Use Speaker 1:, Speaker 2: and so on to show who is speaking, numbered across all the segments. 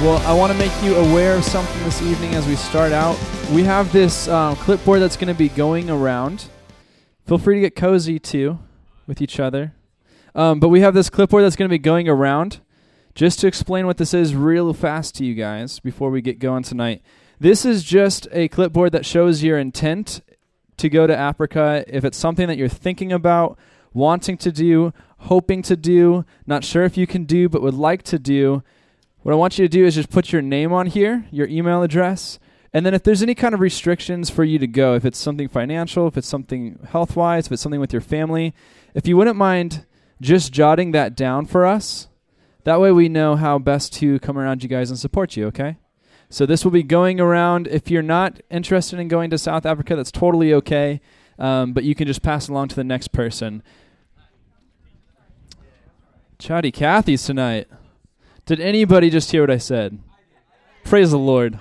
Speaker 1: Well, I want to make you aware of something this evening as we start out. We have this um, clipboard that's going to be going around. Feel free to get cozy too with each other. Um, but we have this clipboard that's going to be going around. Just to explain what this is real fast to you guys before we get going tonight. This is just a clipboard that shows your intent to go to Africa. If it's something that you're thinking about, wanting to do, hoping to do, not sure if you can do, but would like to do, what I want you to do is just put your name on here, your email address, and then if there's any kind of restrictions for you to go, if it's something financial, if it's something health wise, if it's something with your family, if you wouldn't mind just jotting that down for us, that way we know how best to come around you guys and support you, okay? So this will be going around. If you're not interested in going to South Africa, that's totally okay, um, but you can just pass along to the next person. Chatty Cathy's tonight. Did anybody just hear what I said? Praise the Lord.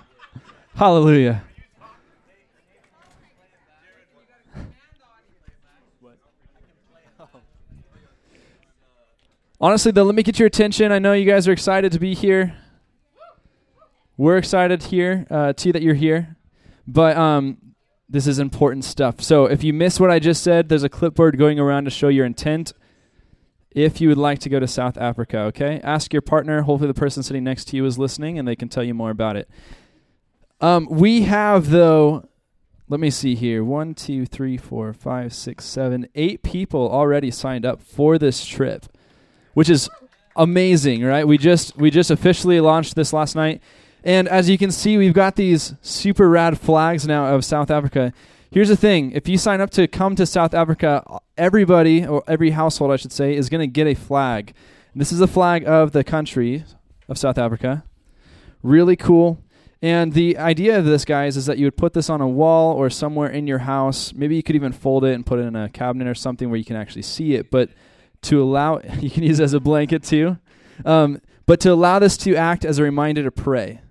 Speaker 1: Hallelujah. Honestly, though, let me get your attention. I know you guys are excited to be here. We're excited here, uh, too, that you're here. But um, this is important stuff. So if you miss what I just said, there's a clipboard going around to show your intent if you would like to go to South Africa, okay? Ask your partner. Hopefully, the person sitting next to you is listening and they can tell you more about it. Um, we have, though, let me see here one, two, three, four, five, six, seven, eight people already signed up for this trip, which is amazing, right? We just we just officially launched this last night. And as you can see, we've got these super rad flags now of South Africa. Here's the thing if you sign up to come to South Africa, everybody, or every household, I should say, is going to get a flag. This is a flag of the country of South Africa. Really cool. And the idea of this, guys, is that you would put this on a wall or somewhere in your house. Maybe you could even fold it and put it in a cabinet or something where you can actually see it. But to allow, you can use it as a blanket too. Um, but to allow this to act as a reminder to pray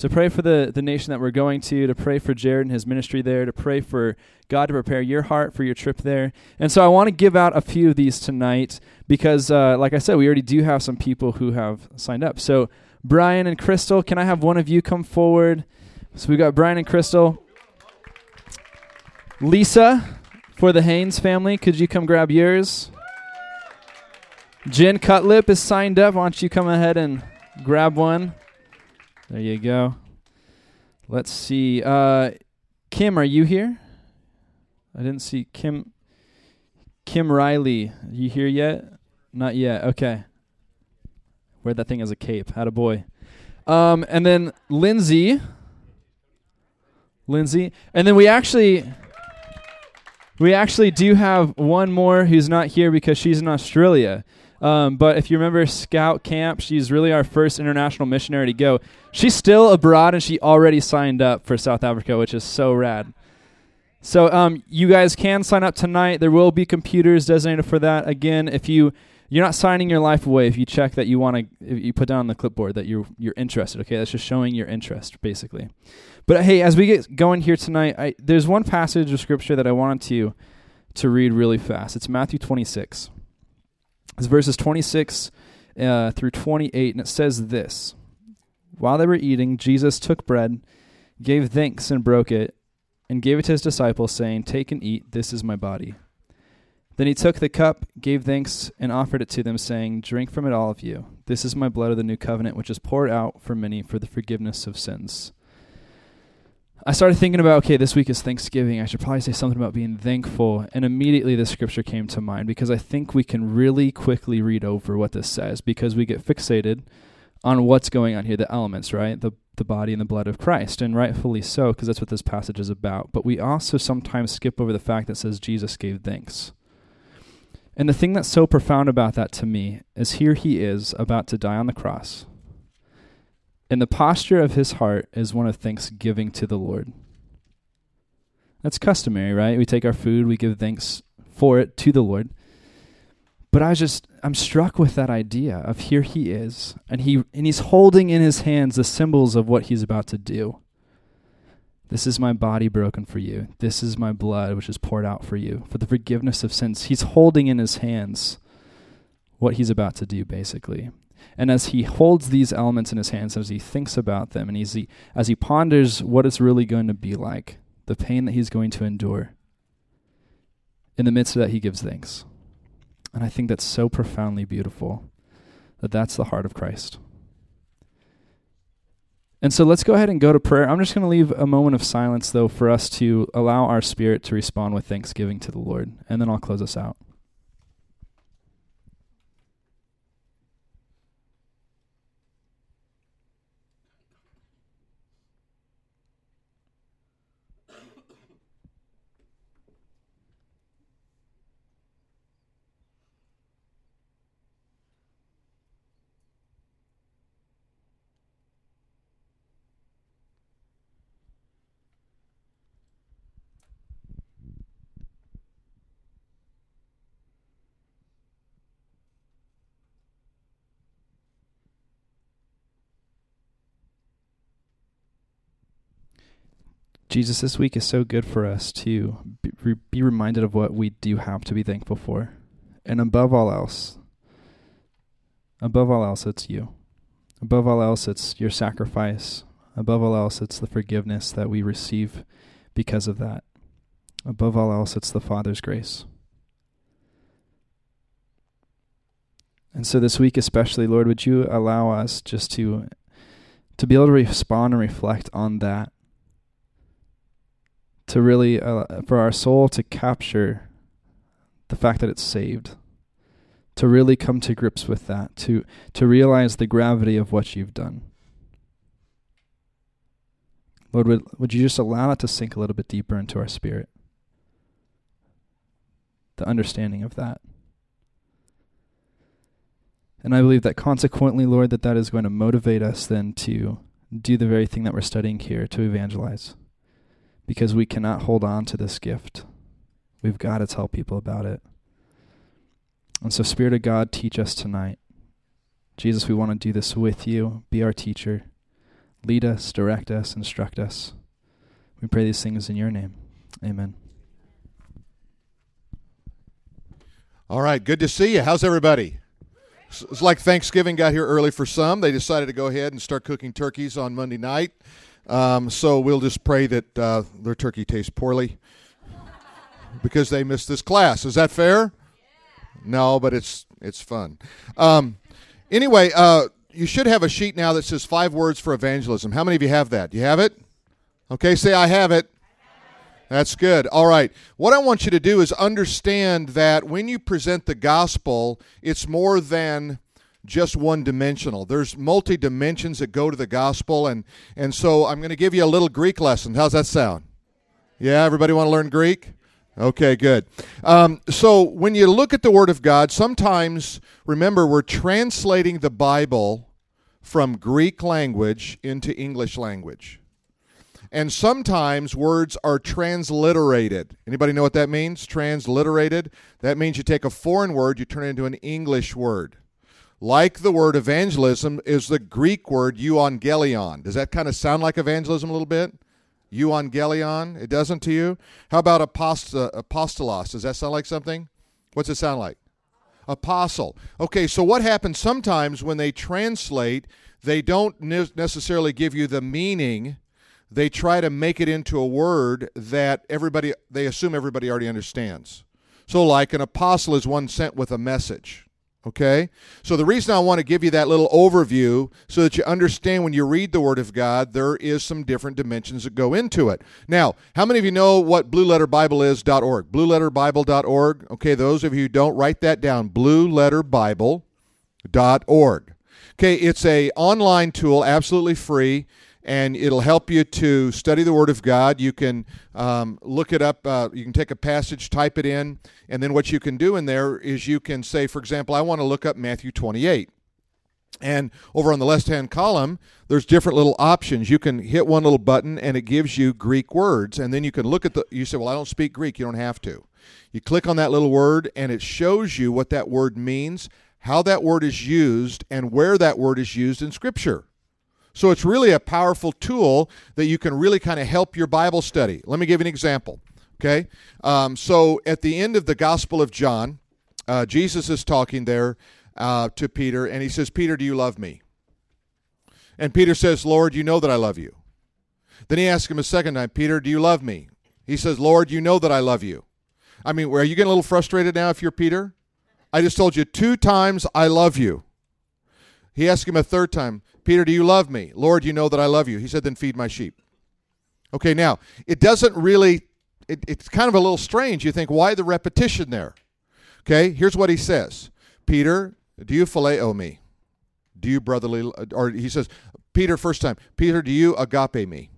Speaker 1: to pray for the, the nation that we're going to, to pray for Jared and his ministry there, to pray for God to prepare your heart for your trip there. And so I want to give out a few of these tonight because, uh, like I said, we already do have some people who have signed up. So, Brian and Crystal, can I have one of you come forward? So we've got Brian and Crystal. Lisa, for the Haynes family, could you come grab yours? Jen Cutlip is signed up. Why don't you come ahead and grab one? There you go. Let's see. Uh, Kim, are you here? I didn't see Kim. Kim Riley, you here yet? Not yet. Okay. Wear that thing as a cape. Had a boy. Um, and then Lindsay. Lindsay, and then we actually we actually do have one more who's not here because she's in Australia. Um, but if you remember Scout Camp, she's really our first international missionary to go. She's still abroad and she already signed up for South Africa, which is so rad. So um, you guys can sign up tonight. There will be computers designated for that. Again, if you you're not signing your life away if you check that you want to you put down on the clipboard that you're you're interested. Okay, that's just showing your interest basically. But hey, as we get going here tonight, I, there's one passage of scripture that I wanted to to read really fast. It's Matthew 26. It's verses 26 uh, through 28, and it says this While they were eating, Jesus took bread, gave thanks, and broke it, and gave it to his disciples, saying, Take and eat, this is my body. Then he took the cup, gave thanks, and offered it to them, saying, Drink from it, all of you. This is my blood of the new covenant, which is poured out for many for the forgiveness of sins. I started thinking about, okay, this week is Thanksgiving. I should probably say something about being thankful. And immediately the scripture came to mind because I think we can really quickly read over what this says because we get fixated on what's going on here, the elements, right? The, the body and the blood of Christ. And rightfully so, because that's what this passage is about. But we also sometimes skip over the fact that says Jesus gave thanks. And the thing that's so profound about that to me is here he is about to die on the cross and the posture of his heart is one of thanksgiving to the Lord. That's customary, right? We take our food, we give thanks for it to the Lord. But I just I'm struck with that idea of here he is and he and he's holding in his hands the symbols of what he's about to do. This is my body broken for you. This is my blood which is poured out for you for the forgiveness of sins. He's holding in his hands what he's about to do basically. And as he holds these elements in his hands, as he thinks about them, and as he, as he ponders what it's really going to be like, the pain that he's going to endure, in the midst of that, he gives thanks. And I think that's so profoundly beautiful that that's the heart of Christ. And so let's go ahead and go to prayer. I'm just going to leave a moment of silence, though, for us to allow our spirit to respond with thanksgiving to the Lord. And then I'll close us out. Jesus, this week is so good for us to be, reminded of what we do have to be thankful for. And above all else, above all else, it's you. Above all else, it's your sacrifice. Above all else, it's the forgiveness that we receive because of that. Above all else, it's the Father's grace. And so this week especially, Lord, would you allow us just to to be able to respond and reflect on that to really uh, for our soul to capture the fact that it's saved to really come to grips with that to to realize the gravity of what you've done. Lord would, would you just allow it to sink a little bit deeper into our spirit? The understanding of that. And i believe that consequently lord that that is going to motivate us then to do the very thing that we're studying here to evangelize because we cannot hold on to this gift. We've got to tell people about it. And so, Spirit of God, teach us tonight. Jesus, we want to do this with you. Be our teacher. Lead us, direct us, instruct us. We pray these things in your name. Amen.
Speaker 2: All right, good to see you. How's everybody? It's like Thanksgiving got here early for some. They decided to go ahead and start cooking turkeys on Monday night. Um, so we'll just pray that uh, their turkey tastes poorly because they missed this class. Is that fair? No, but it's it's fun. Um, anyway, uh, you should have a sheet now that says five words for evangelism. How many of you have that? You have it? Okay, say I have it. That's good. All right. What I want you to do is understand that when you present the gospel, it's more than just one dimensional. There's multi dimensions that go to the gospel, and and so I'm going to give you a little Greek lesson. How's that sound? Yeah, everybody want to learn Greek? Okay, good. Um, so when you look at the Word of God, sometimes remember we're translating the Bible from Greek language into English language. And sometimes words are transliterated. Anybody know what that means? Transliterated? That means you take a foreign word, you turn it into an English word like the word evangelism, is the Greek word euangelion. Does that kind of sound like evangelism a little bit? Euangelion? It doesn't to you? How about apost- apostolos? Does that sound like something? What's it sound like? Apostle. Okay, so what happens sometimes when they translate, they don't ne- necessarily give you the meaning. They try to make it into a word that everybody, they assume everybody already understands. So, like an apostle is one sent with a message. Okay? So, the reason I want to give you that little overview so that you understand when you read the Word of God, there is some different dimensions that go into it. Now, how many of you know what Blue Letter Bible is.org? BlueLetterBible.org. Okay, those of you who don't, write that down. BlueLetterBible.org. Okay, it's a online tool, absolutely free and it'll help you to study the Word of God. You can um, look it up, uh, you can take a passage, type it in, and then what you can do in there is you can say, for example, I want to look up Matthew 28. And over on the left hand column, there's different little options. You can hit one little button and it gives you Greek words. And then you can look at the, you say, Well, I don't speak Greek. You don't have to. You click on that little word and it shows you what that word means, how that word is used, and where that word is used in Scripture. So it's really a powerful tool that you can really kind of help your Bible study. Let me give you an example. Okay, um, so at the end of the Gospel of John, uh, Jesus is talking there, uh, to Peter, and he says, Peter, do you love me? And Peter says, Lord, you know that I love you. Then he asks him a second time, Peter, do you love me? He says, Lord, you know that I love you. I mean, are you getting a little frustrated now if you're Peter? I just told you two times I love you. He asked him a third time, Peter, do you love me? Lord, you know that I love you. He said, then feed my sheep. Okay, now, it doesn't really, it, it's kind of a little strange. You think, why the repetition there? Okay, here's what he says Peter, do you phileo me? Do you brotherly, or he says, Peter, first time, Peter, do you agape me?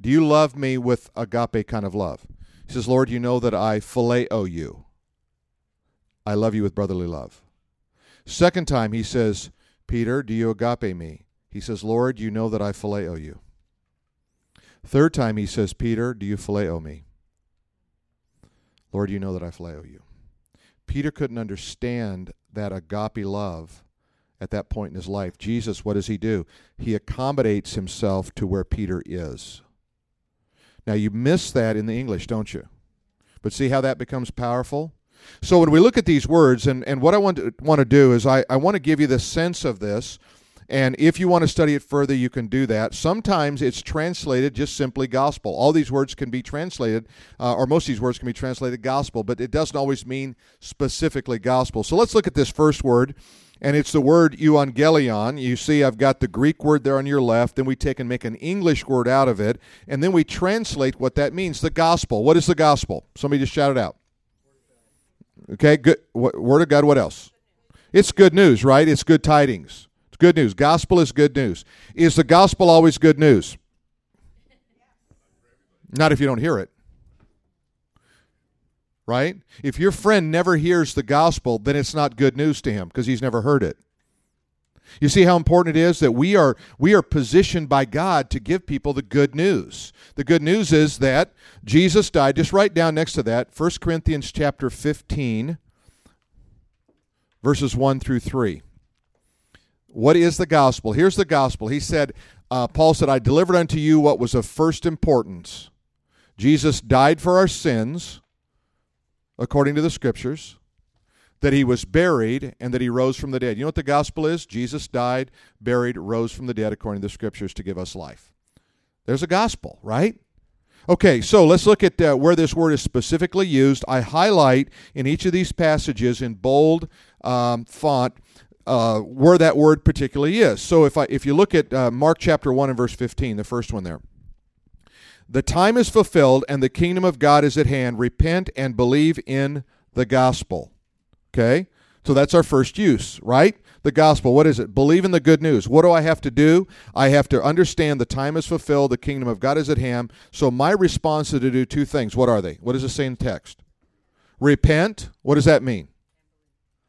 Speaker 2: Do you love me with agape kind of love? He says, Lord, you know that I phileo you. I love you with brotherly love. Second time, he says, Peter, do you agape me? He says, Lord, you know that I phileo you. Third time, he says, Peter, do you phileo me? Lord, you know that I phileo you. Peter couldn't understand that agape love at that point in his life. Jesus, what does he do? He accommodates himself to where Peter is. Now, you miss that in the English, don't you? But see how that becomes powerful? So, when we look at these words, and, and what I want to, want to do is I, I want to give you the sense of this. And if you want to study it further, you can do that. Sometimes it's translated just simply gospel. All these words can be translated, uh, or most of these words can be translated gospel, but it doesn't always mean specifically gospel. So let's look at this first word and it's the word euangelion. You see, I've got the Greek word there on your left. Then we take and make an English word out of it, and then we translate what that means. The gospel. What is the gospel? Somebody just shout it out. Okay, good. Word of God. What else? It's good news, right? It's good tidings. Good news. Gospel is good news. Is the gospel always good news? Not if you don't hear it right? If your friend never hears the gospel, then it's not good news to him because he's never heard it. You see how important it is that we are we are positioned by God to give people the good news. The good news is that Jesus died. Just write down next to that 1 Corinthians chapter 15 verses 1 through 3. What is the gospel? Here's the gospel. He said, uh, Paul said, I delivered unto you what was of first importance. Jesus died for our sins according to the scriptures, that he was buried, and that he rose from the dead. You know what the gospel is? Jesus died, buried, rose from the dead according to the scriptures to give us life. There's a gospel, right? Okay, so let's look at uh, where this word is specifically used. I highlight in each of these passages in bold um, font uh, where that word particularly is. So if I if you look at uh, Mark chapter one and verse fifteen, the first one there. The time is fulfilled and the kingdom of God is at hand. Repent and believe in the gospel. Okay? So that's our first use, right? The gospel. What is it? Believe in the good news. What do I have to do? I have to understand the time is fulfilled, the kingdom of God is at hand. So my response is to do two things. What are they? What in the text? Repent. What does that mean?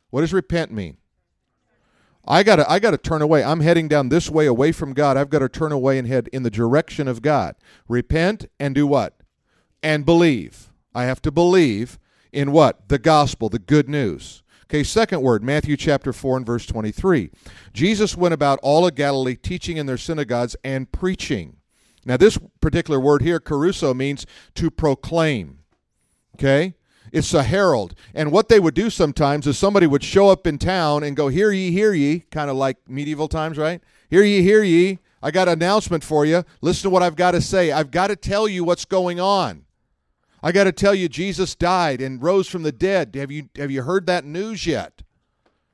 Speaker 2: What does repent mean? I got to I got to turn away. I'm heading down this way away from God. I've got to turn away and head in the direction of God. Repent and do what? And believe. I have to believe in what? The gospel, the good news. Okay, second word, Matthew chapter 4 and verse 23. Jesus went about all of Galilee teaching in their synagogues and preaching. Now, this particular word here, kerusso, means to proclaim. Okay? It's a herald. And what they would do sometimes is somebody would show up in town and go, Hear ye, hear ye, kind of like medieval times, right? Hear ye, hear ye. I got an announcement for you. Listen to what I've got to say. I've got to tell you what's going on. I got to tell you Jesus died and rose from the dead. Have you have you heard that news yet?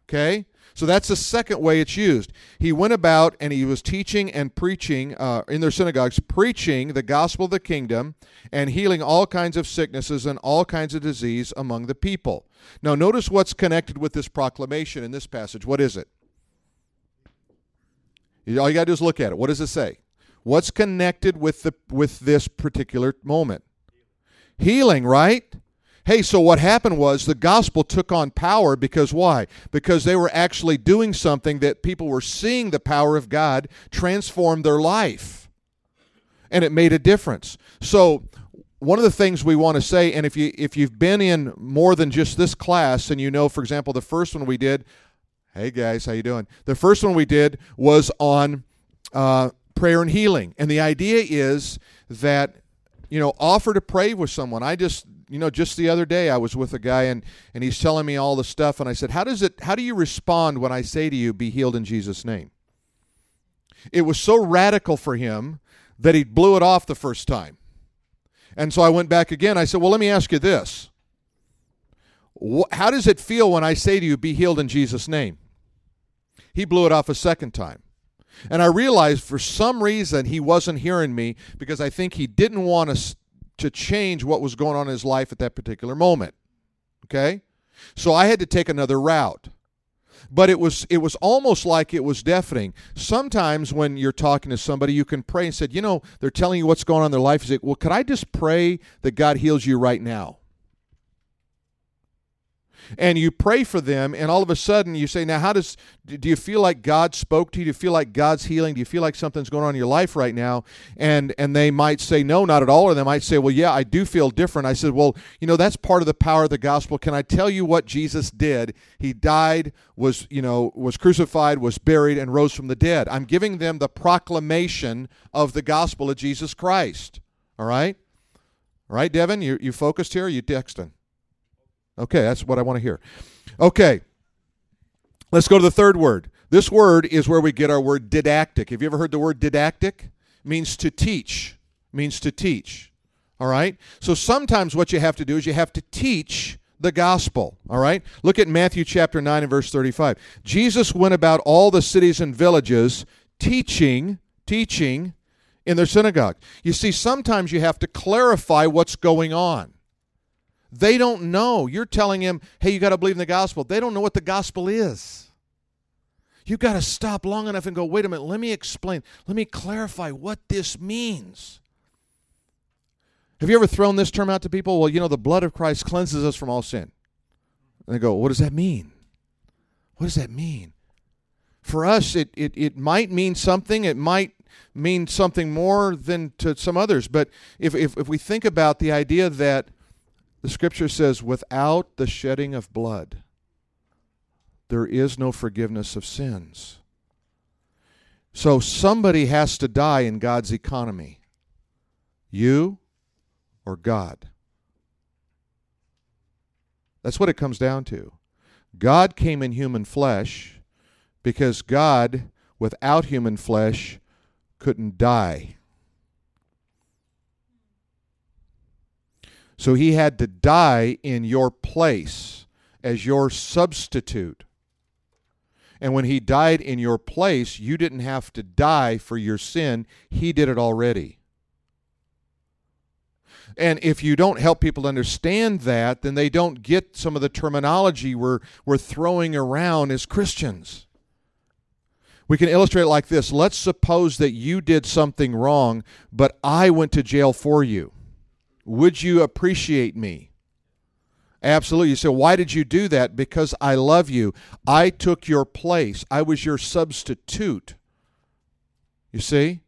Speaker 2: Okay? So that's the second way it's used. He went about and he was teaching and preaching uh, in their synagogues, preaching the gospel of the kingdom and healing all kinds of sicknesses and all kinds of disease among the people. Now, notice what's connected with this proclamation in this passage. What is it? All you got to do is look at it. What does it say? What's connected with the with this particular moment? Healing, right? Hey, so what happened was the gospel took on power because why? Because they were actually doing something that people were seeing the power of God transform their life. And it made a difference. So, one of the things we want to say and if you if you've been in more than just this class and you know for example the first one we did hey guys how you doing the first one we did was on uh, prayer and healing and the idea is that you know offer to pray with someone i just you know, just the other day I was with a guy and and he's telling me all the stuff and I said, "How does it how do you respond when I say to you be healed in Jesus name?" It was so radical for him that he blew it off the first time. And so I went back again. I said, "Well, let me ask you this. How does it feel when I say to you be healed in Jesus name?" He blew it off a second time. And I realized for some reason he wasn't hearing me because I think he didn't want us to change what was going on in his life at that particular moment. Okay? So I had to take another route. But it was it was almost like it was deafening. Sometimes when you're talking to somebody, you can pray and said, you know, they're telling you what's going on in their life. Is it well, could I just pray that God heals you right now? And you pray for them and all of a sudden you say now how does do you feel like god spoke to you? Do you feel like god's healing? Do you feel like something's going on in your life right now? And and they might say no not at all. Or they might say well yeah i do feel different. I said well you know that's part of the power of the gospel. Can i tell you what jesus did? He died was you know was crucified was buried and rose from the dead. I'm giving them the proclamation of the gospel of jesus christ. All right? All right devin? You, you focused here? You texting Okay, that's what I want to hear. Okay, let's go to the third word. This word is where we get our word didactic. Have you ever heard the word didactic? It means to teach. It means to teach. All right? So sometimes what you have to do is you have to teach the gospel. All right? Look at Matthew chapter 9 and verse 35. Jesus went about all the cities and villages teaching, teaching in their synagogue. You see, sometimes you have to clarify what's going on. They don't know. You're telling them, hey, you got to believe in the gospel. They don't know what the gospel is. You've got to stop long enough and go, wait a minute, let me explain. Let me clarify what this means. Have you ever thrown this term out to people? Well, you know, the blood of Christ cleanses us from all sin. And they go, what does that mean? What does that mean? For us, it, it, it might mean something. It might mean something more than to some others. But if, if, if we think about the idea that the scripture says, without the shedding of blood, there is no forgiveness of sins. So somebody has to die in God's economy. You or God. That's what it comes down to. God came in human flesh because God, without human flesh, couldn't die. So he had to die in your place as your substitute. And when he died in your place, you didn't have to die for your sin, he did it already. And if you don't help people understand that, then they don't get some of the terminology we're, we're throwing around as Christians. We can illustrate it like this Let's suppose that you did something wrong, but I went to jail for you. Would you appreciate me? Absolutely. You say, why did you do that? Because I love you. I took your place. I was your substitute. You see?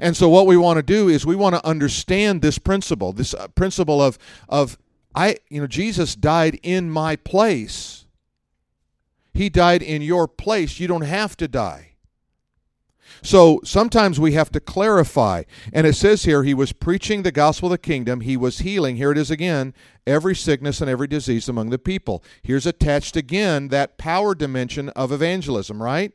Speaker 2: And so what we want to do is we want to understand this principle, this uh, principle of of I, you know, Jesus died in my place. He died in your place. You don't have to die. So sometimes we have to clarify. And it says here, he was preaching the gospel of the kingdom. He was healing, here it is again, every sickness and every disease among the people. Here's attached again that power dimension of evangelism, right?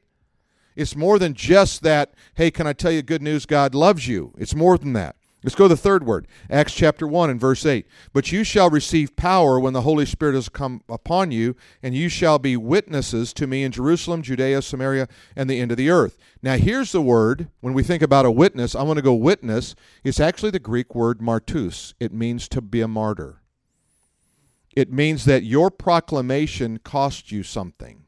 Speaker 2: It's more than just that, hey, can I tell you good news? God loves you. It's more than that. Let's go to the third word, Acts chapter 1 and verse 8. But you shall receive power when the Holy Spirit has come upon you, and you shall be witnesses to me in Jerusalem, Judea, Samaria, and the end of the earth. Now, here's the word. When we think about a witness, I want to go witness. It's actually the Greek word martus, it means to be a martyr. It means that your proclamation cost you something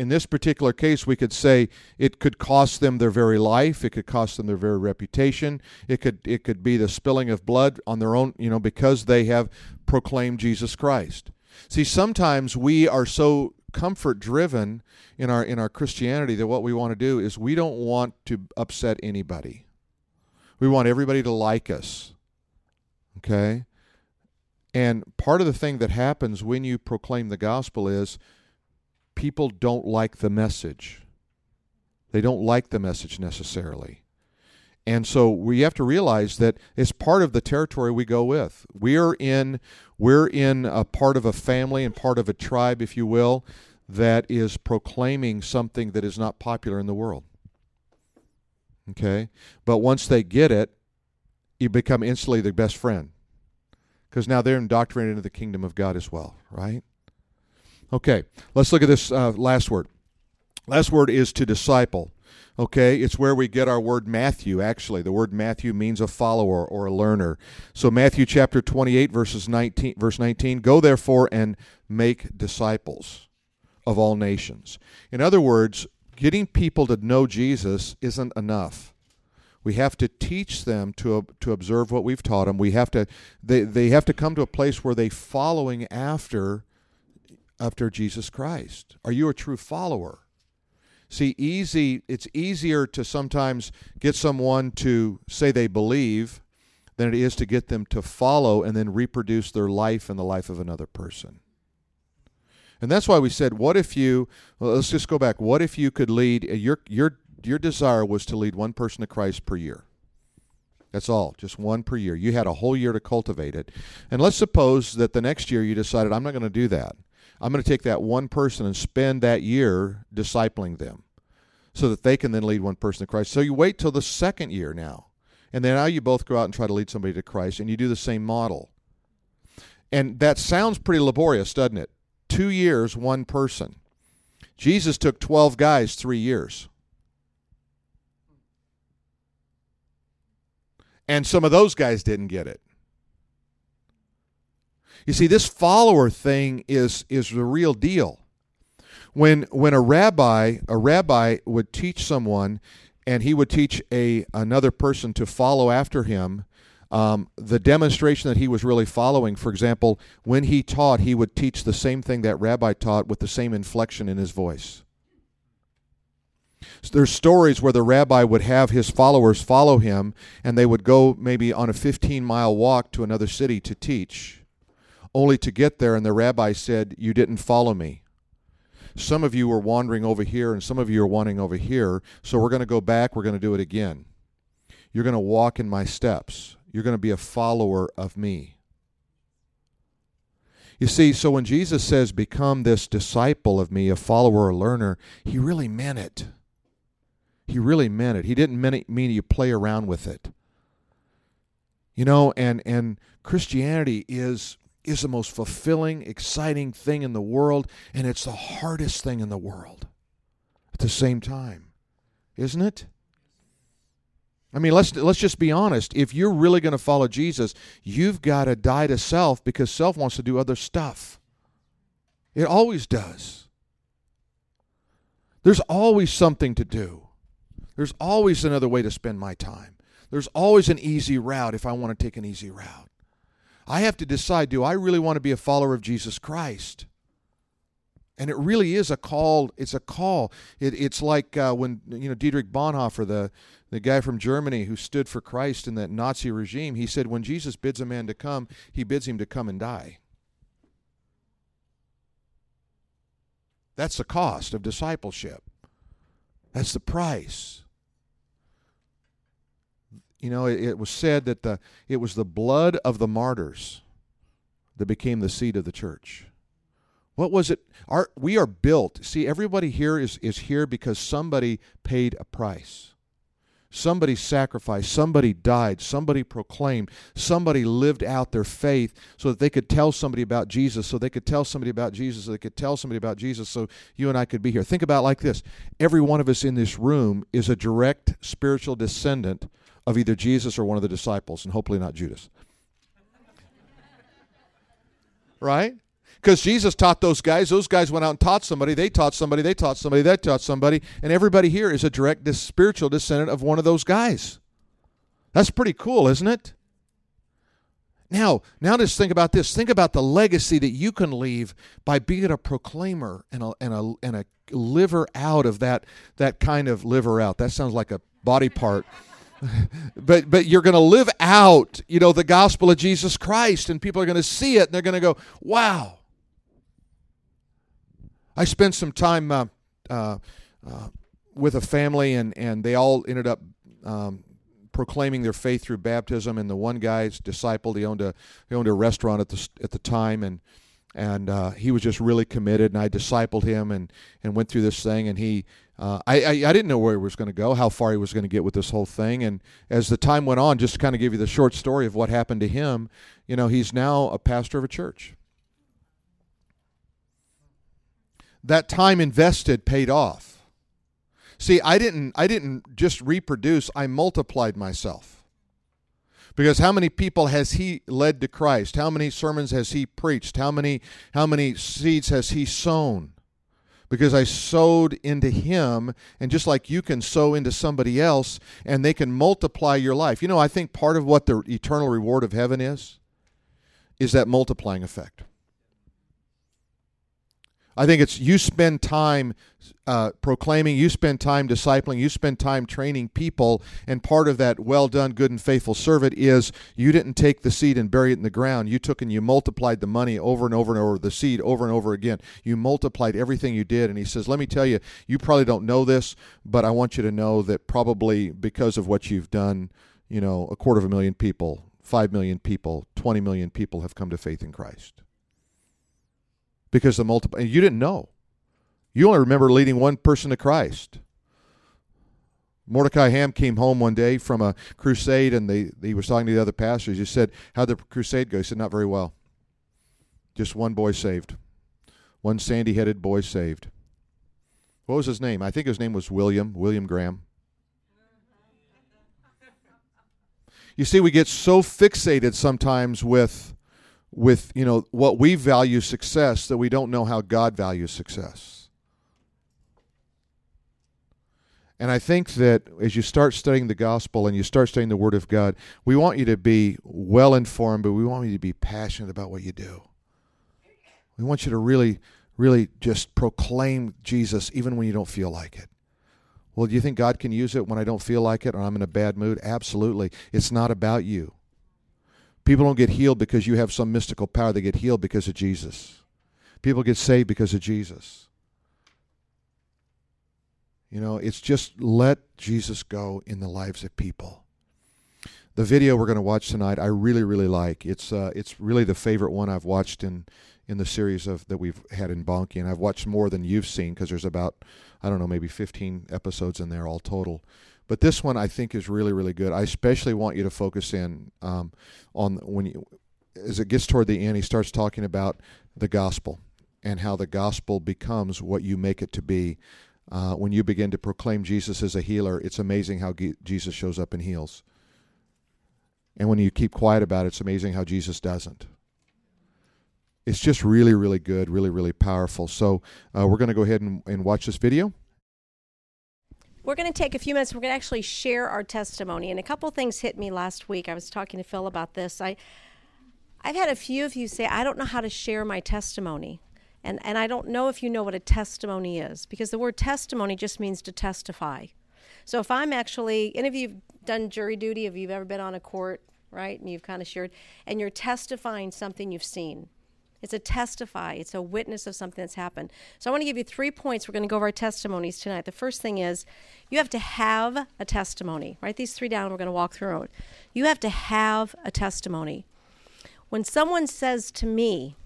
Speaker 2: in this particular case, we could say it could cost them their very life. It could cost them their very reputation. It could it could be the spilling of blood on their own, you know, because they have proclaimed Jesus Christ. See, sometimes we are so comfort driven in our in our Christianity that what we want to do is we don't want to upset anybody. We want everybody to like us. Okay? And part of the thing that happens when you proclaim the gospel is people don't like the message. They don't like the message necessarily. And so we have to realize that it's part of the territory we go with. We are in we're in a part of a family and part of a tribe, if you will, that is proclaiming something that is not popular in the world. Okay? But once they get it, you become instantly their best friend. Because now they're indoctrinated into the kingdom of God as well, right? Okay, let's look at this uh, last word. Last word is to disciple. Okay, it's where we get our word Matthew, actually. The word Matthew means a follower or a learner. So, Matthew chapter 28, verses 19, verse 19 Go therefore and make disciples of all nations. In other words, getting people to know Jesus isn't enough. We have to teach them to to observe what we've taught them. We have to they, they have to come to a place where they following after after Jesus Christ. Are you a true follower? See, easy it's easier to sometimes get someone to say they believe than it is to get them to follow and then reproduce their life in the life of another person. And that's why we said, what if you? Well, let's just go back. What if you could lead? Uh, your your your desire was to lead one person to Christ per year. That's all, just one per year. You had a whole year to cultivate it. And let's suppose that the next year you decided, I'm not going to do that. I'm going to take that one person and spend that year discipling them so that they can then lead one person to Christ. So you wait till the second year now. And then now you both go out and try to lead somebody to Christ and you do the same model. And that sounds pretty laborious, doesn't it? two years, one person. Jesus took 12 guys three years. And some of those guys didn't get it. You see, this follower thing is, is the real deal. When, when a rabbi a rabbi would teach someone and he would teach a another person to follow after him, um, the demonstration that he was really following, for example, when he taught, he would teach the same thing that rabbi taught with the same inflection in his voice. So there's stories where the rabbi would have his followers follow him, and they would go maybe on a 15 mile walk to another city to teach, only to get there, and the rabbi said, You didn't follow me. Some of you were wandering over here, and some of you are wandering over here, so we're going to go back, we're going to do it again. You're going to walk in my steps. You're going to be a follower of me. You see, so when Jesus says, become this disciple of me, a follower or learner, he really meant it. He really meant it. He didn't mean, it, mean you play around with it. You know, and, and Christianity is, is the most fulfilling, exciting thing in the world, and it's the hardest thing in the world at the same time, isn't it? I mean, let's let's just be honest. If you're really going to follow Jesus, you've got to die to self because self wants to do other stuff. It always does. There's always something to do. There's always another way to spend my time. There's always an easy route if I want to take an easy route. I have to decide do I really want to be a follower of Jesus Christ? And it really is a call. It's a call. It, it's like uh, when you know Dietrich Bonhoeffer, the the guy from Germany who stood for Christ in that Nazi regime, he said, when Jesus bids a man to come, he bids him to come and die. That's the cost of discipleship. That's the price. You know, it, it, was said that the it was the blood of the martyrs that became the seed of the church. What was it? Our, we are built. See, everybody here is, is here because somebody paid a price. Somebody sacrificed, somebody died, somebody proclaimed, somebody lived out their faith so that they could tell somebody about Jesus, so they could tell somebody about Jesus, so they could tell somebody about Jesus, so you and I could be here. Think about like this every one of us in this room is a direct spiritual descendant of either Jesus or one of the disciples, and hopefully not Judas. right? Because Jesus taught those guys. Those guys went out and taught somebody. They taught somebody. They taught somebody. They taught somebody. And everybody here is a direct spiritual descendant of one of those guys. That's pretty cool, isn't it? Now, now just think about this. Think about the legacy that you can leave by being a proclaimer and a, and a, and a liver out of that, that kind of liver out. That sounds like a body part. but but you're going to live out, you know, the gospel of Jesus Christ and people are going to see it and they're going to go, "Wow, I spent some time uh, uh, uh, with a family, and, and they all ended up um, proclaiming their faith through baptism. And the one guy's disciple, He owned a he owned a restaurant at the at the time, and and uh, he was just really committed. And I discipled him and and went through this thing. And he, uh, I, I, I didn't know where he was going to go, how far he was going to get with this whole thing. And as the time went on, just to kind of give you the short story of what happened to him, you know, he's now a pastor of a church. That time invested paid off. See, I didn't I didn't just reproduce, I multiplied myself. Because how many people has he led to Christ? How many sermons has he preached? How many how many seeds has he sown? Because I sowed into him, and just like you can sow into somebody else, and they can multiply your life. You know, I think part of what the eternal reward of heaven is, is that multiplying effect. I think it's you spend time uh, proclaiming, you spend time discipling, you spend time training people, and part of that well done, good and faithful servant is you didn't take the seed and bury it in the ground. You took and you multiplied the money over and over and over, the seed over and over again. You multiplied everything you did. And he says, Let me tell you, you probably don't know this, but I want you to know that probably because of what you've done, you know, a quarter of a million people, five million people, 20 million people have come to faith in Christ because the multiple and you didn't know. You only remember leading one person to Christ. Mordecai Ham came home one day from a crusade, and they, he was talking to the other pastors. He said, "How'd the crusade go?" He said, "Not very well. Just one boy saved, one sandy-headed boy saved." What was his name? I think his name was William William Graham. You see, we get so fixated sometimes with with you know what we value success that we don't know how God values success. And I think that as you start studying the gospel and you start studying the Word of God, we want you to be well informed, but we want you to be passionate about what you do. We want you to really, really just proclaim Jesus even when you don't feel like it. Well, do you think God can use it when I don't feel like it or I'm in a bad mood? Absolutely. It's not about you. People don't get healed because you have some mystical power. They get healed because of Jesus. People get saved because of Jesus. You know, it's just let Jesus go in the lives of people. The video we're going to watch tonight, I really, really like. It's uh, it's really the favorite one I've watched in in the series of that we've had in Bonnke, and I've watched more than you've seen because there's about I don't know maybe 15 episodes in there all total. But this one I think is really, really good. I especially want you to focus in um, on when you, as it gets toward the end, he starts talking about the gospel and how the gospel becomes what you make it to be. Uh, when you begin to proclaim Jesus as a healer, it's amazing how Jesus shows up and heals. And when you keep quiet about it, it's amazing how Jesus doesn't. It's just really, really good, really, really powerful. So uh, we're going to go ahead and, and watch this video.
Speaker 3: We're going to take a few minutes. We're going to actually share our testimony. And a couple things hit me last week. I was talking to Phil about this. I, I've had a few of you say, I don't know how to share my testimony. And, and I don't know if you know what a testimony is, because the word testimony just means to testify. So if I'm actually, any of you have done jury duty, if you've ever been on a court, right, and you've kind of shared, and you're testifying something you've seen. It's a testify, it's a witness of something that's happened. So I want to give you three points. We're going to go over our testimonies tonight. The first thing is you have to have a testimony. Write these three down. We're going to walk through it. You have to have a testimony. When someone says to me,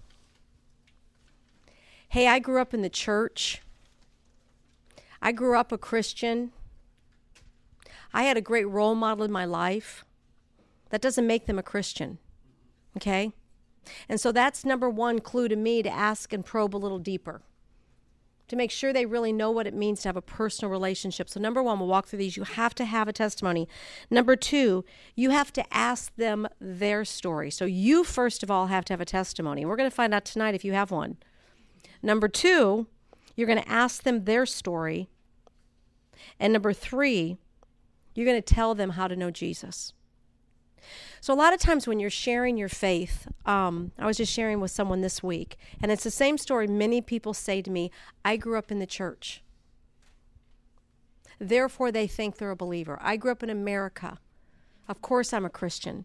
Speaker 3: Hey, I grew up in the church, I grew up a Christian, I had a great role model in my life, that doesn't make them a Christian. Okay? And so that's number one clue to me to ask and probe a little deeper to make sure they really know what it means to have a personal relationship. So, number one, we'll walk through these. You have to have a testimony. Number two, you have to ask them their story. So, you first of all have to have a testimony. We're going to find out tonight if you have one. Number two, you're going to ask them their story. And number three, you're going to tell them how to know Jesus. So, a lot of times when you're sharing your faith, um, I was just sharing with someone this week, and it's the same story many people say to me I grew up in the church. Therefore, they think they're a believer. I grew up in America. Of course, I'm a Christian.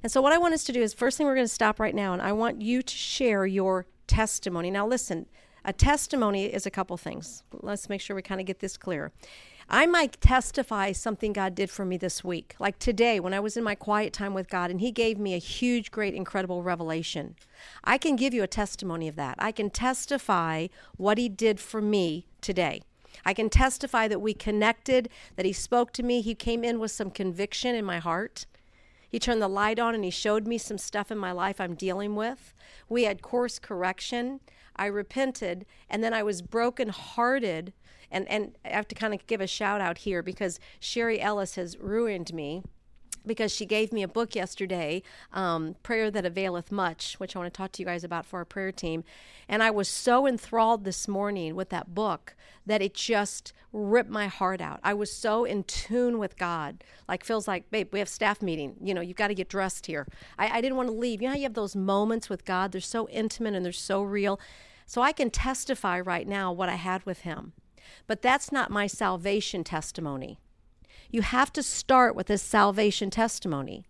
Speaker 3: And so, what I want us to do is first thing we're going to stop right now, and I want you to share your testimony. Now, listen, a testimony is a couple things. Let's make sure we kind of get this clear. I might testify something God did for me this week. Like today, when I was in my quiet time with God and He gave me a huge, great, incredible revelation. I can give you a testimony of that. I can testify what He did for me today. I can testify that we connected, that He spoke to me. He came in with some conviction in my heart. He turned the light on and He showed me some stuff in my life I'm dealing with. We had course correction. I repented, and then I was brokenhearted and and I have to kind of give a shout out here because Sherry Ellis has ruined me because she gave me a book yesterday, um, Prayer That Availeth Much, which I want to talk to you guys about for our prayer team. And I was so enthralled this morning with that book that it just ripped my heart out. I was so in tune with God. Like, feels like, babe, we have staff meeting. You know, you've got to get dressed here. I, I didn't want to leave. You know how you have those moments with God? They're so intimate and they're so real. So I can testify right now what I had with Him. But that's not my salvation testimony. You have to start with a salvation testimony.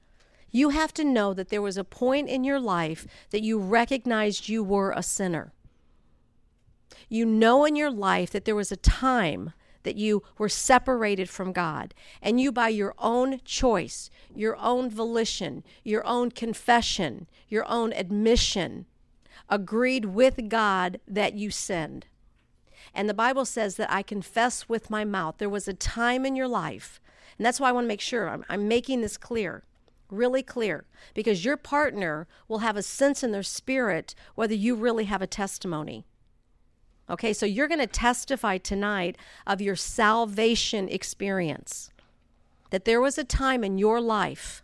Speaker 3: You have to know that there was a point in your life that you recognized you were a sinner. You know in your life that there was a time that you were separated from God, and you, by your own choice, your own volition, your own confession, your own admission, agreed with God that you sinned. And the Bible says that I confess with my mouth. There was a time in your life, and that's why I want to make sure I'm, I'm making this clear, really clear, because your partner will have a sense in their spirit whether you really have a testimony. Okay, so you're going to testify tonight of your salvation experience. That there was a time in your life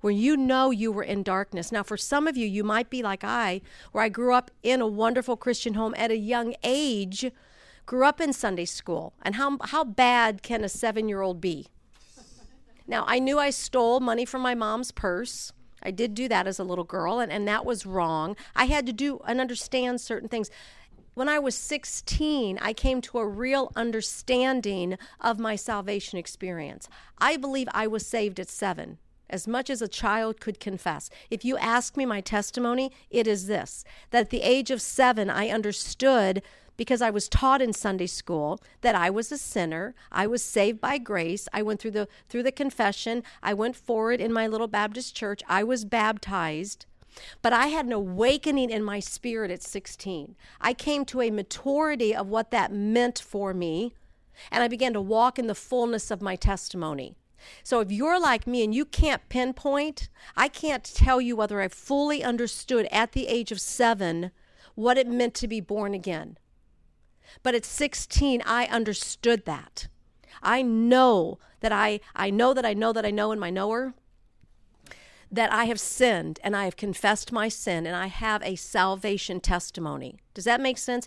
Speaker 3: where you know you were in darkness. Now, for some of you, you might be like I, where I grew up in a wonderful Christian home at a young age grew up in Sunday school, and how, how bad can a seven year old be? Now, I knew I stole money from my mom's purse. I did do that as a little girl, and, and that was wrong. I had to do and understand certain things. When I was 16, I came to a real understanding of my salvation experience. I believe I was saved at seven as much as a child could confess. If you ask me my testimony, it is this that at the age of seven, I understood because I was taught in Sunday school that I was a sinner. I was saved by grace. I went through the through the confession. I went forward in my little Baptist church. I was baptized. But I had an awakening in my spirit at 16. I came to a maturity of what that meant for me, and I began to walk in the fullness of my testimony. So if you're like me and you can't pinpoint, I can't tell you whether I fully understood at the age of seven what it meant to be born again. But at 16, I understood that. I know that I, I know that I know that I know in my knower that I have sinned and I have confessed my sin and I have a salvation testimony. Does that make sense?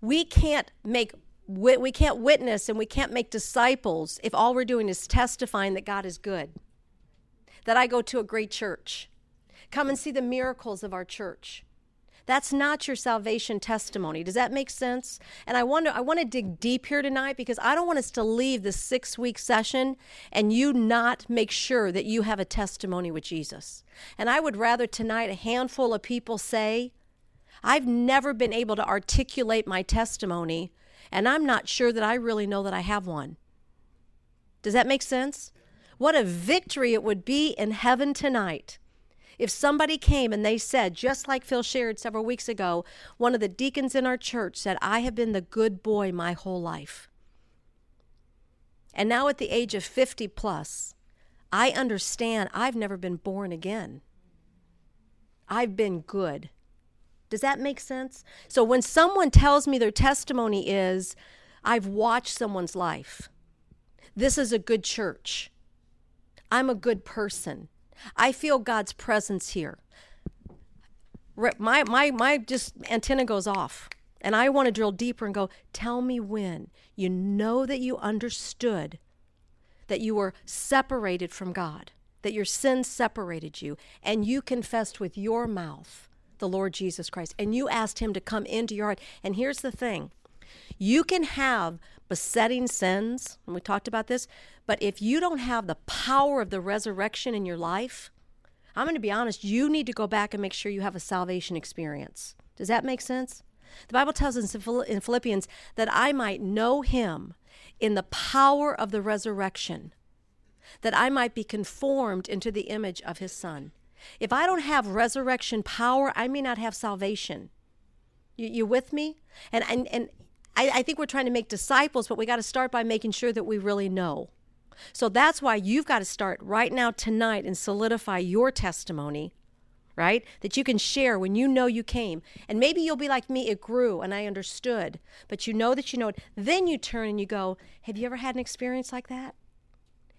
Speaker 3: We can't make we can't witness and we can't make disciples if all we're doing is testifying that God is good. That I go to a great church. Come and see the miracles of our church. That's not your salvation testimony. Does that make sense? And I wonder I want to dig deep here tonight because I don't want us to leave this 6-week session and you not make sure that you have a testimony with Jesus. And I would rather tonight a handful of people say, I've never been able to articulate my testimony and I'm not sure that I really know that I have one. Does that make sense? What a victory it would be in heaven tonight if somebody came and they said, just like Phil shared several weeks ago, one of the deacons in our church said, I have been the good boy my whole life. And now at the age of 50 plus, I understand I've never been born again. I've been good. Does that make sense? So when someone tells me their testimony is, I've watched someone's life, this is a good church, I'm a good person, I feel God's presence here. My, my, my just antenna goes off. And I want to drill deeper and go, tell me when you know that you understood that you were separated from God, that your sin separated you, and you confessed with your mouth the Lord Jesus Christ, and you asked Him to come into your heart. And here's the thing you can have besetting sins, and we talked about this, but if you don't have the power of the resurrection in your life, I'm going to be honest, you need to go back and make sure you have a salvation experience. Does that make sense? The Bible tells us in Philippians that I might know him in the power of the resurrection, that I might be conformed into the image of his Son. If I don't have resurrection power, I may not have salvation. You, you with me? And, and, and I, I think we're trying to make disciples, but we got to start by making sure that we really know. So that's why you've got to start right now tonight and solidify your testimony, right? That you can share when you know you came. And maybe you'll be like me, it grew and I understood, but you know that you know it. Then you turn and you go, Have you ever had an experience like that?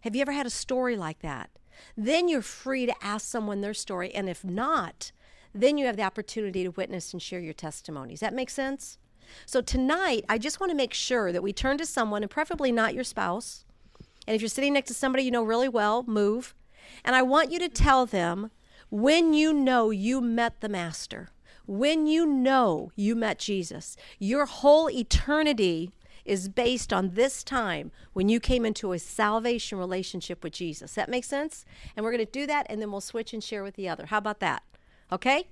Speaker 3: Have you ever had a story like that? Then you're free to ask someone their story. And if not, then you have the opportunity to witness and share your testimonies. That makes sense? So tonight, I just want to make sure that we turn to someone, and preferably not your spouse. And if you're sitting next to somebody you know really well, move. And I want you to tell them when you know you met the Master, when you know you met Jesus, your whole eternity is based on this time when you came into a salvation relationship with Jesus. That makes sense? And we're going to do that and then we'll switch and share with the other. How about that? Okay?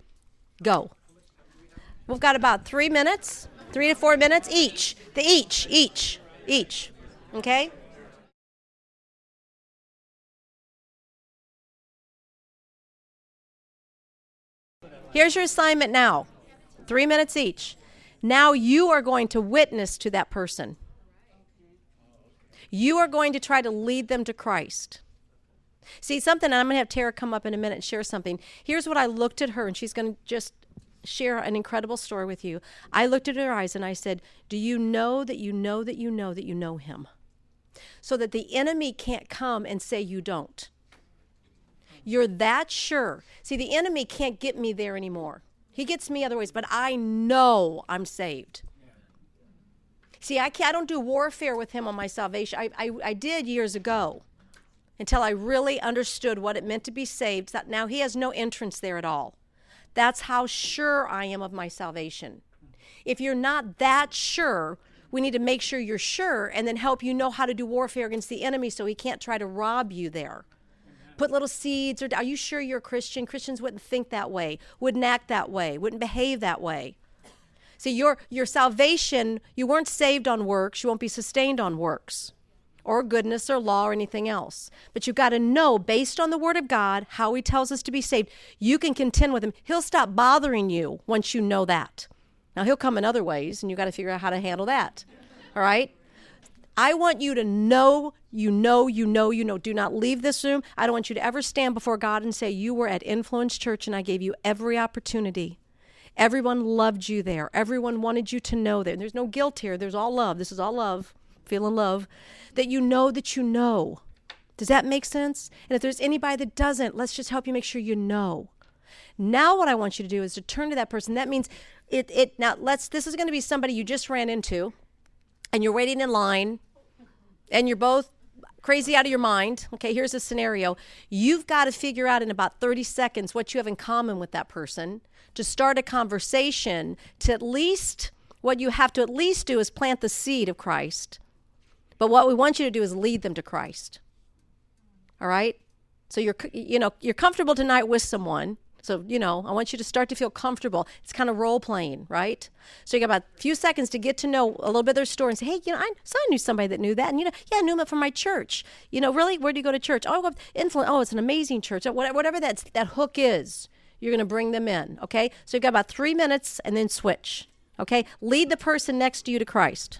Speaker 3: Go. We've got about three minutes, three to four minutes each. The each, each, each. Okay? Here's your assignment now three minutes each. Now you are going to witness to that person. You are going to try to lead them to Christ. See, something, I'm going to have Tara come up in a minute and share something. Here's what I looked at her, and she's going to just share an incredible story with you. I looked at her eyes and I said, Do you know that you know that you know that you know him? So that the enemy can't come and say you don't. You're that sure. See, the enemy can't get me there anymore. He gets me other ways, but I know I'm saved. See, I, can't, I don't do warfare with him on my salvation. I, I, I did years ago until I really understood what it meant to be saved. Now he has no entrance there at all. That's how sure I am of my salvation. If you're not that sure, we need to make sure you're sure and then help you know how to do warfare against the enemy so he can't try to rob you there put little seeds or are you sure you're a Christian? Christians wouldn't think that way, wouldn't act that way, wouldn't behave that way. See, your your salvation, you weren't saved on works, you won't be sustained on works or goodness or law or anything else. But you've got to know, based on the Word of God, how He tells us to be saved. You can contend with Him. He'll stop bothering you once you know that. Now, He'll come in other ways, and you've got to figure out how to handle that. All right? I want you to know, you know, you know, you know. Do not leave this room. I don't want you to ever stand before God and say, You were at Influence Church and I gave you every opportunity. Everyone loved you there. Everyone wanted you to know that. there's no guilt here. There's all love. This is all love, feeling love. That you know that you know. Does that make sense? And if there's anybody that doesn't, let's just help you make sure you know. Now, what I want you to do is to turn to that person. That means it. It now. Let's. This is going to be somebody you just ran into and you're waiting in line and you're both crazy out of your mind. Okay, here's a scenario. You've got to figure out in about 30 seconds what you have in common with that person to start a conversation to at least what you have to at least do is plant the seed of Christ. But what we want you to do is lead them to Christ. All right? So you're you know, you're comfortable tonight with someone so, you know, I want you to start to feel comfortable. It's kind of role playing, right? So you got about a few seconds to get to know a little bit of their story and say, hey, you know, I, so I knew somebody that knew that. And, you know, yeah, I knew them from my church. You know, really? Where do you go to church? Oh, influence. Oh, it's an amazing church. Oh, whatever that, that hook is, you're going to bring them in, okay? So you've got about three minutes and then switch, okay? Lead the person next to you to Christ.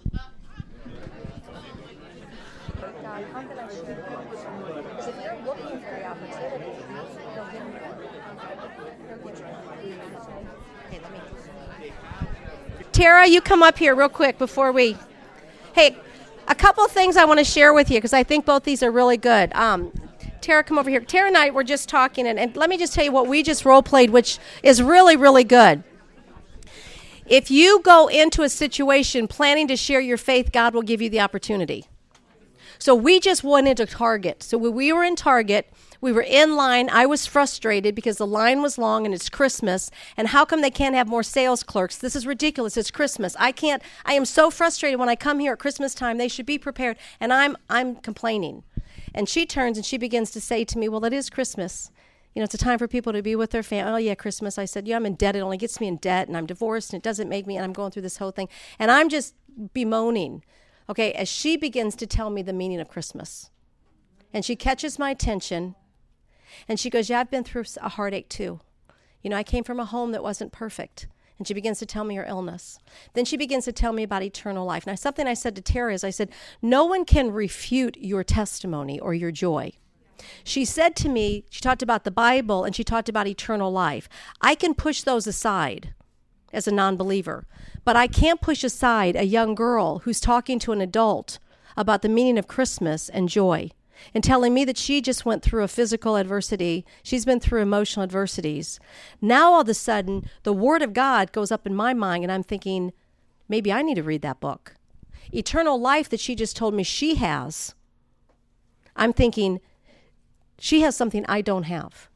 Speaker 3: Tara, you come up here real quick before we. Hey, a couple things I want to share with you because I think both these are really good. Um, Tara, come over here. Tara and I were just talking, and, and let me just tell you what we just role played, which is really, really good. If you go into a situation planning to share your faith, God will give you the opportunity. So we just went into Target. So when we were in Target we were in line. I was frustrated because the line was long and it's Christmas. And how come they can't have more sales clerks? This is ridiculous. It's Christmas. I can't. I am so frustrated when I come here at Christmas time. They should be prepared, and I'm I'm complaining. And she turns and she begins to say to me, "Well, it is Christmas." you know, it's a time for people to be with their family. Oh, yeah, Christmas. I said, yeah, I'm in debt. It only gets me in debt, and I'm divorced, and it doesn't make me, and I'm going through this whole thing. And I'm just bemoaning Okay, as she begins to tell me the meaning of Christmas. And she catches my attention and she goes, Yeah, I've been through a heartache too. You know, I came from a home that wasn't perfect. And she begins to tell me her illness. Then she begins to tell me about eternal life. Now, something I said to Tara is I said, No one can refute your testimony or your joy. She said to me, she talked about the Bible and she talked about eternal life. I can push those aside as a non believer, but I can't push aside a young girl who's talking to an adult about the meaning of Christmas and joy and telling me that she just went through a physical adversity. She's been through emotional adversities. Now, all of a sudden, the Word of God goes up in my mind, and I'm thinking, maybe I need to read that book. Eternal life that she just told me she has. I'm thinking, she has something I don't have.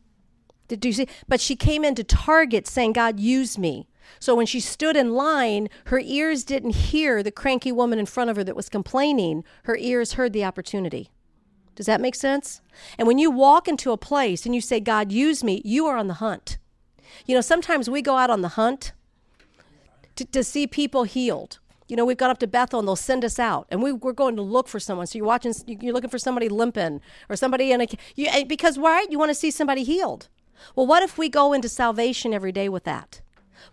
Speaker 3: Did you see? But she came into Target saying, God, use me. So when she stood in line, her ears didn't hear the cranky woman in front of her that was complaining. Her ears heard the opportunity. Does that make sense? And when you walk into a place and you say, God, use me, you are on the hunt. You know, sometimes we go out on the hunt to, to see people healed. You know, we've gone up to Bethel and they'll send us out, and we, we're going to look for someone. So you're watching, you're looking for somebody limping or somebody in a, you, eh, because why? You want to see somebody healed. Well, what if we go into salvation every day with that?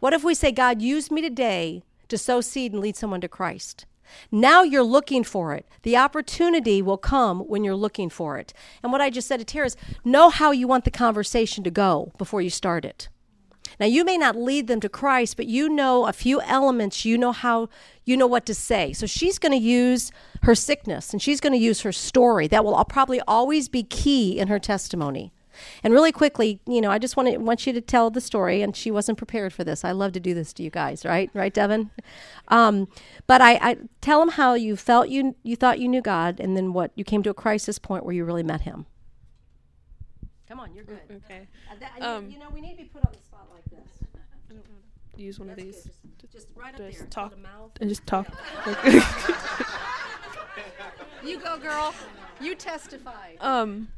Speaker 3: What if we say, God, use me today to sow seed and lead someone to Christ? Now you're looking for it. The opportunity will come when you're looking for it. And what I just said to Tara is know how you want the conversation to go before you start it. Now you may not lead them to Christ, but you know a few elements, you know how you know what to say. So she's going to use her sickness and she's going to use her story. That will probably always be key in her testimony. And really quickly, you know, I just want to want you to tell the story. And she wasn't prepared for this. I love to do this to you guys, right? Right, Devin. Um, but I, I tell them how you felt you you thought you knew God, and then what you came to a crisis point where you really met Him. Come on, you're good.
Speaker 4: Okay.
Speaker 3: Uh, that,
Speaker 4: Um,
Speaker 3: you know, we need to be put on the spot like this.
Speaker 4: I don't know to use one of these.
Speaker 3: Just, just right up
Speaker 4: just
Speaker 3: there.
Speaker 4: Talk. And just talk.
Speaker 3: You go, girl. You testify.
Speaker 4: um.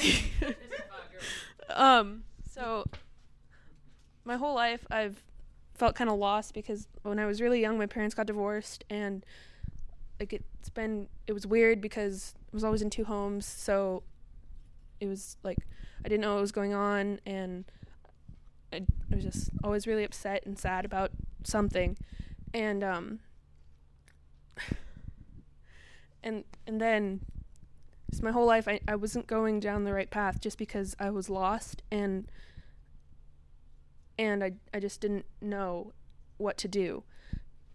Speaker 4: um. So, my whole life I've felt kind of lost because when I was really young, my parents got divorced, and like it's been it was weird because I was always in two homes, so it was like I didn't know what was going on, and I, I was just always really upset and sad about something, and um. And and then my whole life I, I wasn't going down the right path just because I was lost and and I I just didn't know what to do.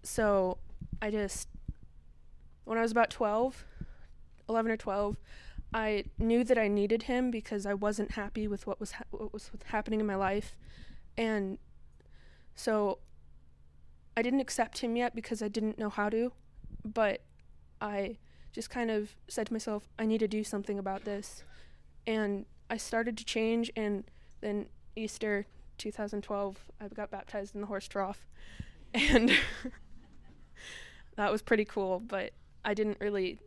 Speaker 4: So I just when I was about 12, 11 or 12, I knew that I needed him because I wasn't happy with what was ha- what was happening in my life and so I didn't accept him yet because I didn't know how to, but I just kind of said to myself, I need to do something about this. And I started to change, and then Easter 2012, I got baptized in the horse trough. And that was pretty cool, but I didn't really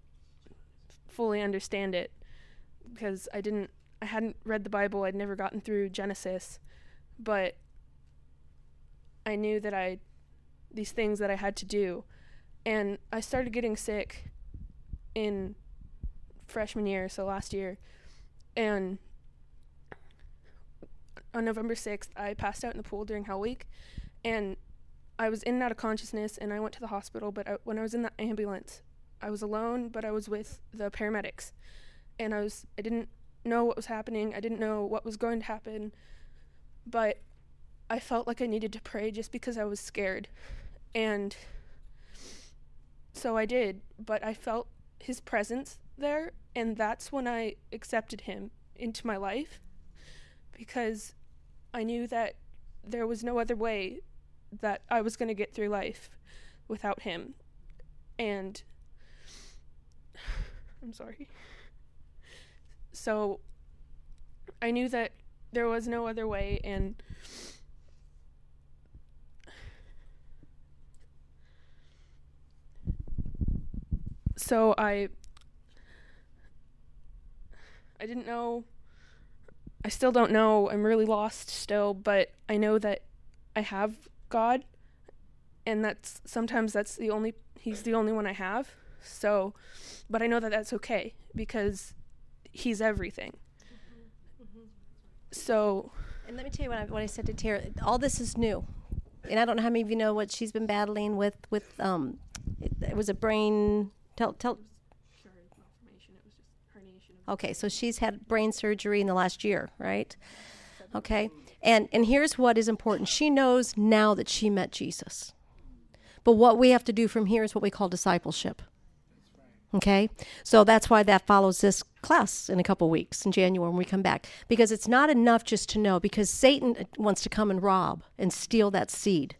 Speaker 4: fully understand it because I didn't, I hadn't read the Bible, I'd never gotten through Genesis, but I knew that I, these things that I had to do. And I started getting sick in freshman year, so last year. And on November 6th, I passed out in the pool during Hell Week. And I was in and out of consciousness, and I went to the hospital. But I, when I was in the ambulance, I was alone, but I was with the paramedics. And I was, I didn't know what was happening. I didn't know what was going to happen. But I felt like I needed to pray just because I was scared. And so I did, but I felt his presence there, and that's when I accepted him into my life because I knew that there was no other way that I was going to get through life without him. And I'm sorry. So I knew that there was no other way, and so I I didn't know I still don't know. I'm really lost still, but I know that I have God and that's sometimes that's the only he's the only one I have. So, but I know that that's okay because he's everything. So,
Speaker 3: And let me tell you what I, what I said to Tara. All this is new, and I don't know how many of you know what she's been battling with. With um, it, it was a brain. Tell tell. Okay, so she's had brain surgery in the last year, right? Okay, and and here's what is important. She knows now that she met Jesus, but what we have to do from here is what we call discipleship. Okay, so that's why that follows this class in a couple weeks in January when we come back. Because it's not enough just to know, because Satan uh, wants to come and rob and steal that seed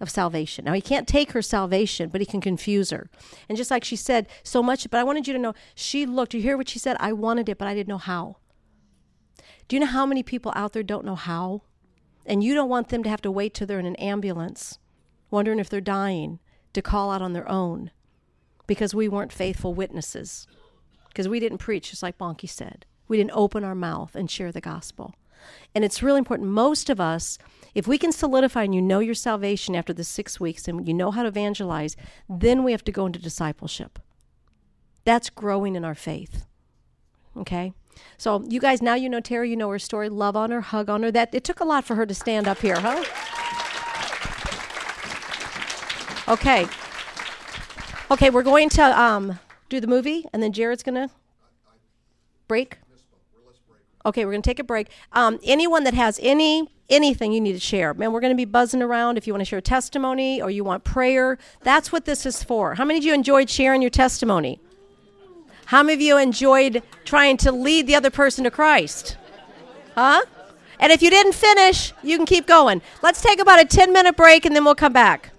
Speaker 3: of salvation. Now, he can't take her salvation, but he can confuse her. And just like she said so much, but I wanted you to know, she looked, you hear what she said? I wanted it, but I didn't know how. Do you know how many people out there don't know how? And you don't want them to have to wait till they're in an ambulance, wondering if they're dying, to call out on their own because we weren't faithful witnesses, because we didn't preach, just like Bonnke said. We didn't open our mouth and share the gospel. And it's really important. Most of us, if we can solidify and you know your salvation after the six weeks and you know how to evangelize, then we have to go into discipleship. That's growing in our faith. Okay? So you guys now you know Tara, you know her story. Love on her, hug on her. That it took a lot for her to stand up here, huh? Okay. Okay, we're going to um, do the movie, and then Jared's going to break. Okay, we're going to take a break. Um, anyone that has any anything you need to share, man, we're going to be buzzing around. If you want to share testimony or you want prayer, that's what this is for. How many of you enjoyed sharing your testimony? How many of you enjoyed trying to lead the other person to Christ? Huh? And if you didn't finish, you can keep going. Let's take about a 10 minute break and then we'll come back.